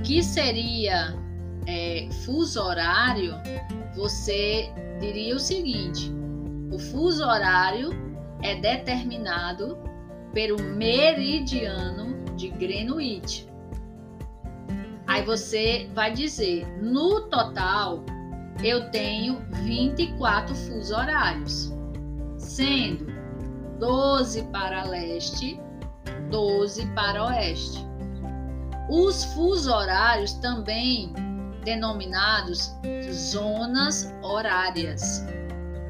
o que seria é, fuso horário, você diria o seguinte: o fuso horário é determinado pelo meridiano de Greenwich. Aí você vai dizer, no total, eu tenho 24 fuso horários, sendo 12 para leste, 12 para oeste. Os fuso horários também denominados zonas horárias.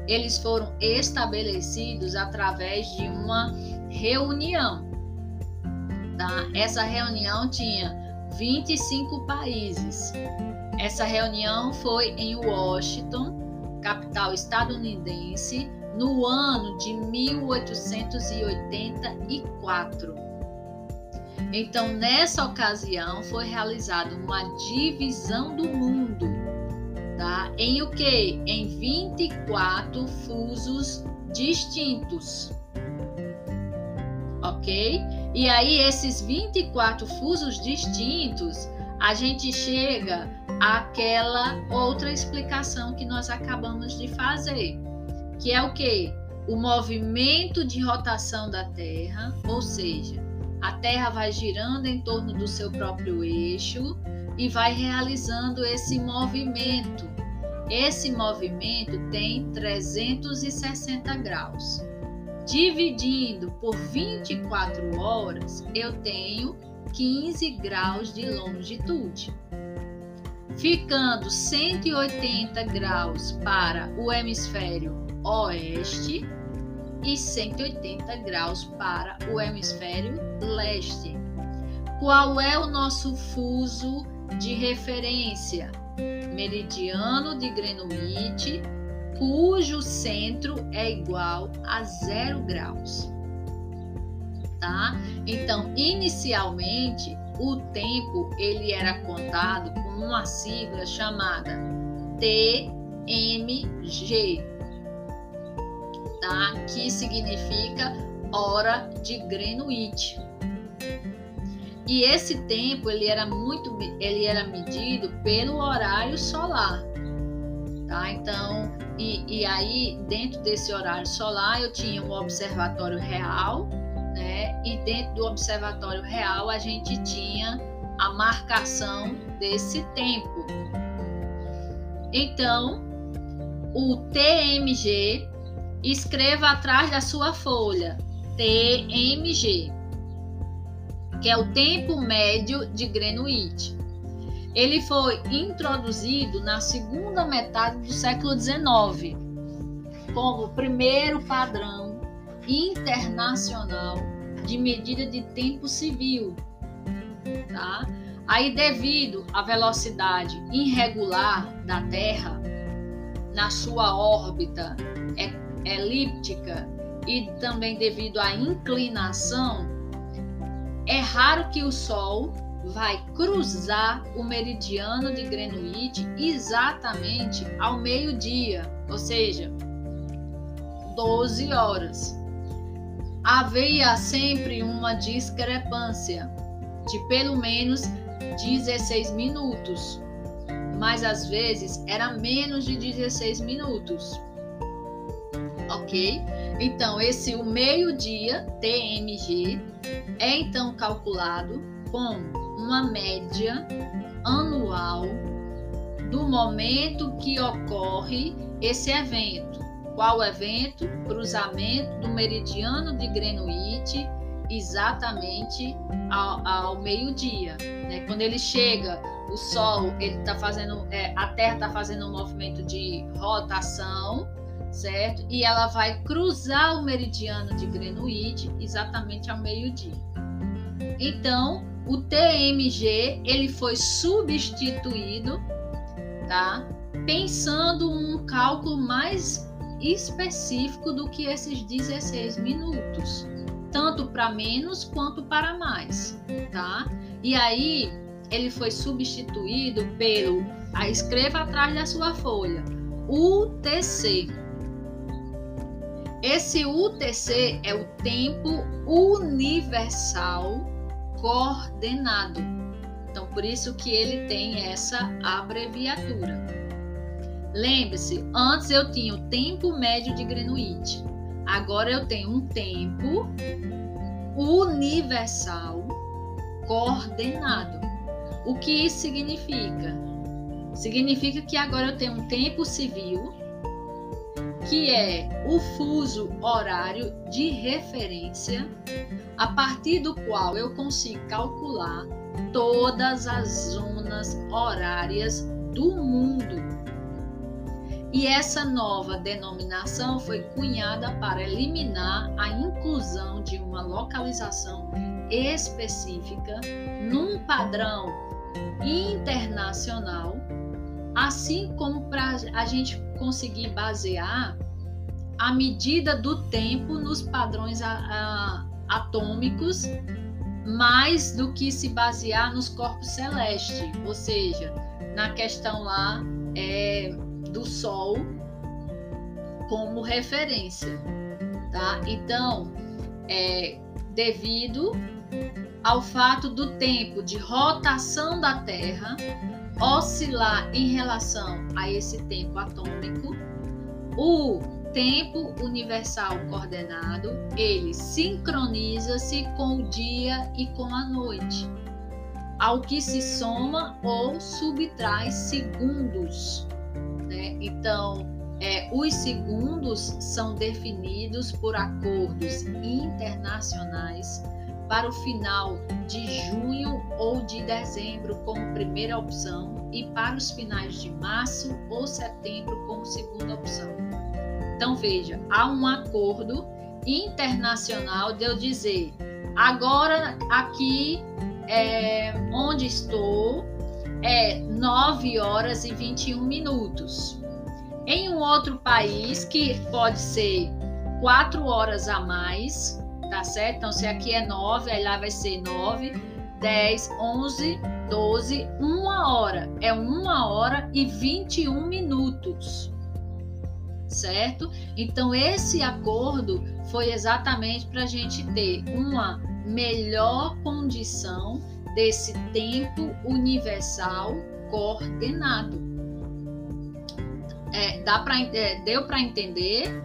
Eles foram estabelecidos através de uma reunião. Tá? Essa reunião tinha 25 países. Essa reunião foi em Washington, capital estadunidense, no ano de 1884. Então, nessa ocasião, foi realizada uma divisão do mundo, tá? Em o que? Em 24 fusos distintos. Ok? E aí, esses 24 fusos distintos, a gente chega àquela outra explicação que nós acabamos de fazer, que é o que? O movimento de rotação da Terra, ou seja, a Terra vai girando em torno do seu próprio eixo e vai realizando esse movimento. Esse movimento tem 360 graus. Dividindo por 24 horas, eu tenho 15 graus de longitude. Ficando 180 graus para o hemisfério oeste e 180 graus para o hemisfério leste. Qual é o nosso fuso de referência? Meridiano de Greenwich, cujo centro é igual a zero graus. Tá? Então, inicialmente, o tempo ele era contado com uma sigla chamada TMG, tá? que significa hora de Greenwich. E esse tempo ele era muito ele era medido pelo horário solar. Tá? Então, e, e aí dentro desse horário solar eu tinha um observatório real, né? E dentro do observatório real a gente tinha a marcação desse tempo. Então, o TMG escreva atrás da sua folha TMG, que é o tempo médio de Greenwich. Ele foi introduzido na segunda metade do século XIX como primeiro padrão internacional de medida de tempo civil. Tá? Aí, devido à velocidade irregular da Terra na sua órbita elíptica e também devido à inclinação, é raro que o Sol vai cruzar o meridiano de Greenwich exatamente ao meio-dia, ou seja, 12 horas. Havia sempre uma discrepância de pelo menos 16 minutos, mas às vezes era menos de 16 minutos Então, esse o meio-dia, TMG, é então calculado com uma média anual do momento que ocorre esse evento. Qual evento? Cruzamento do meridiano de Greenwich exatamente ao, ao meio-dia. Né? Quando ele chega, o Sol, ele tá fazendo, é, a Terra está fazendo um movimento de rotação certo? E ela vai cruzar o meridiano de Greenwich exatamente ao meio-dia. Então, o TMG ele foi substituído, tá? Pensando um cálculo mais específico do que esses 16 minutos, tanto para menos quanto para mais, tá? E aí ele foi substituído pelo, a escreva atrás da sua folha, UTC, esse UTC é o tempo universal coordenado. Então, por isso que ele tem essa abreviatura. Lembre-se, antes eu tinha o tempo médio de Greenwich. Agora eu tenho um tempo universal coordenado. O que isso significa? Significa que agora eu tenho um tempo civil, que é o fuso horário de referência, a partir do qual eu consigo calcular todas as zonas horárias do mundo. E essa nova denominação foi cunhada para eliminar a inclusão de uma localização específica num padrão internacional, assim como para a gente conseguir basear a medida do tempo nos padrões a, a, atômicos, mais do que se basear nos corpos celestes, ou seja, na questão lá é, do Sol como referência, tá? Então, é, devido ao fato do tempo de rotação da Terra oscilar em relação a esse tempo atômico, o tempo universal coordenado, ele sincroniza-se com o dia e com a noite, ao que se soma ou subtrai segundos. Né? Então, é, os segundos são definidos por acordos internacionais para o final de junho ou de dezembro como primeira opção e para os finais de março ou setembro como segunda opção. Então veja, há um acordo internacional de eu dizer agora aqui é, onde estou é 9 horas e 21 minutos. Em um outro país que pode ser 4 horas a mais, tá certo? Então, se aqui é 9, aí lá vai ser 9, 10, 11, 12, 1 hora. É 1 hora e 21 minutos. Certo? Então, esse acordo foi exatamente para a gente ter uma melhor condição desse tempo universal coordenado. É, dá pra, é, deu para entender?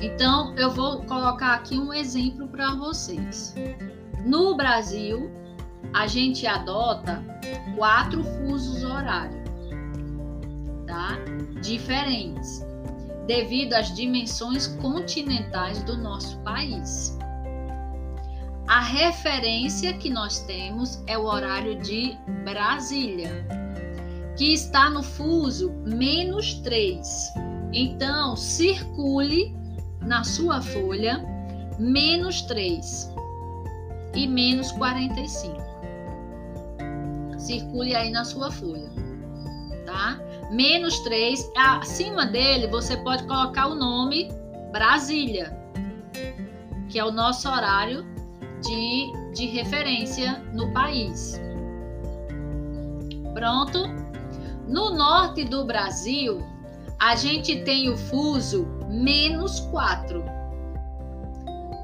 Então, eu vou colocar aqui um exemplo para vocês. No Brasil, a gente adota quatro fusos horários, tá? Diferentes, devido às dimensões continentais do nosso país. A referência que nós temos é o horário de Brasília, que está no fuso menos 3. Então, circule na sua folha menos 3 e menos 45. Circule aí na sua folha, tá? Menos 3, acima dele você pode colocar o nome Brasília, que é o nosso horário de, de referência no país. Pronto? No norte do Brasil, a gente tem o fuso menos 4.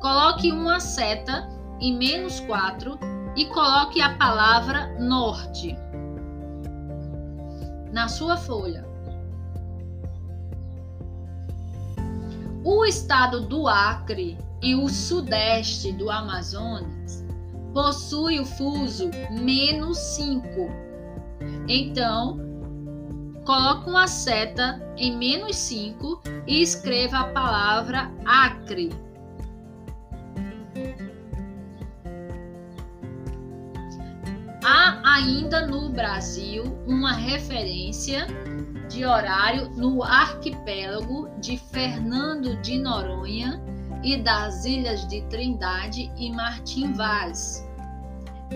Coloque uma seta em menos 4 e coloque a palavra norte na sua folha. O estado do Acre e o sudeste do Amazonas possui o fuso menos 5. Então, coloque uma seta em menos 5 e escreva a palavra Acre. Há ainda no Brasil uma referência de horário no arquipélago de Fernando de Noronha e das ilhas de Trindade e Martim Vaz,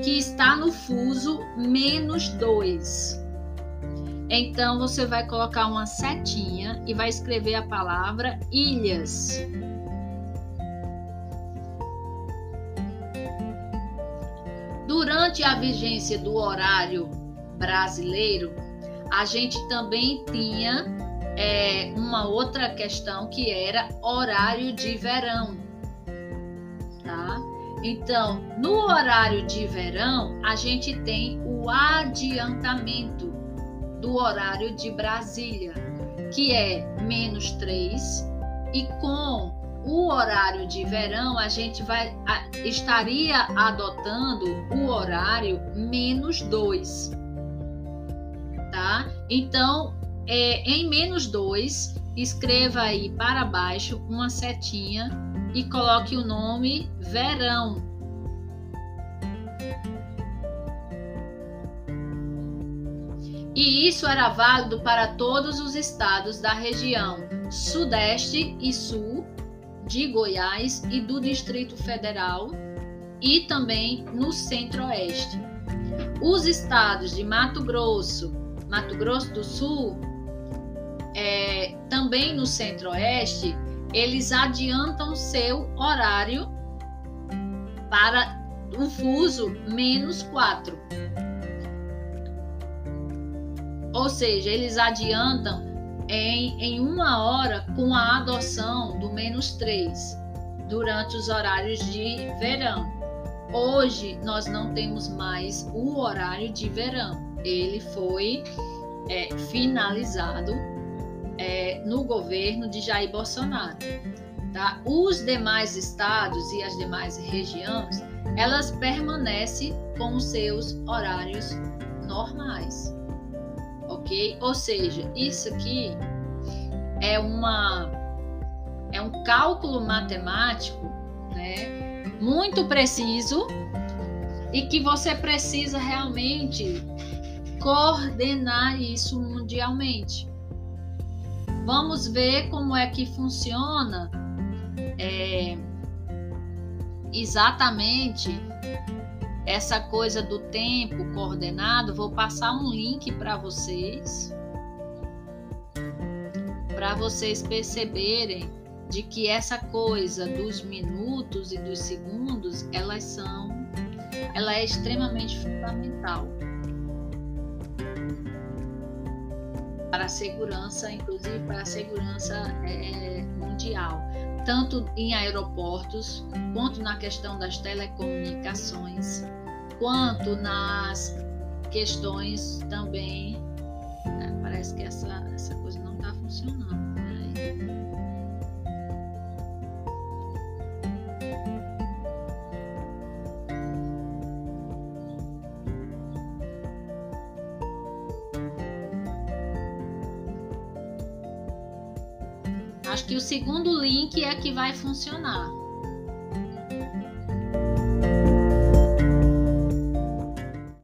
que está no fuso menos 2. Então você vai colocar uma setinha e vai escrever a palavra ilhas. Durante a vigência do horário brasileiro, a gente também tinha é, uma outra questão que era horário de verão, tá? Então, no horário de verão, a gente tem o adiantamento do horário de Brasília, que é menos 3, e com o horário de verão, a gente vai a, estaria adotando o horário menos 2. Tá? Então, é, em menos 2, escreva aí para baixo uma setinha e coloque o nome verão. E isso era válido para todos os estados da região Sudeste e Sul de Goiás e do Distrito Federal e também no Centro-Oeste. Os estados de Mato Grosso, Mato Grosso do Sul, é, também no Centro-Oeste, eles adiantam seu horário para o fuso menos 4. Ou seja, eles adiantam em, em uma hora com a adoção do menos 3 durante os horários de verão. Hoje nós não temos mais o horário de verão, ele foi é, finalizado é, no governo de Jair Bolsonaro. Tá? Os demais estados e as demais regiões, elas permanecem com seus horários normais, ok? Ou seja, isso aqui é uma é um cálculo matemático, né? Muito preciso e que você precisa realmente coordenar isso mundialmente. Vamos ver como é que funciona é, exatamente essa coisa do tempo coordenado. Vou passar um link para vocês, para vocês perceberem de que essa coisa dos minutos e dos segundos, elas são, ela é extremamente fundamental. para a segurança, inclusive para a segurança é, mundial, tanto em aeroportos, quanto na questão das telecomunicações, quanto nas questões também. Né, parece que essa, essa coisa não está funcionando. Acho que o segundo link é que vai funcionar.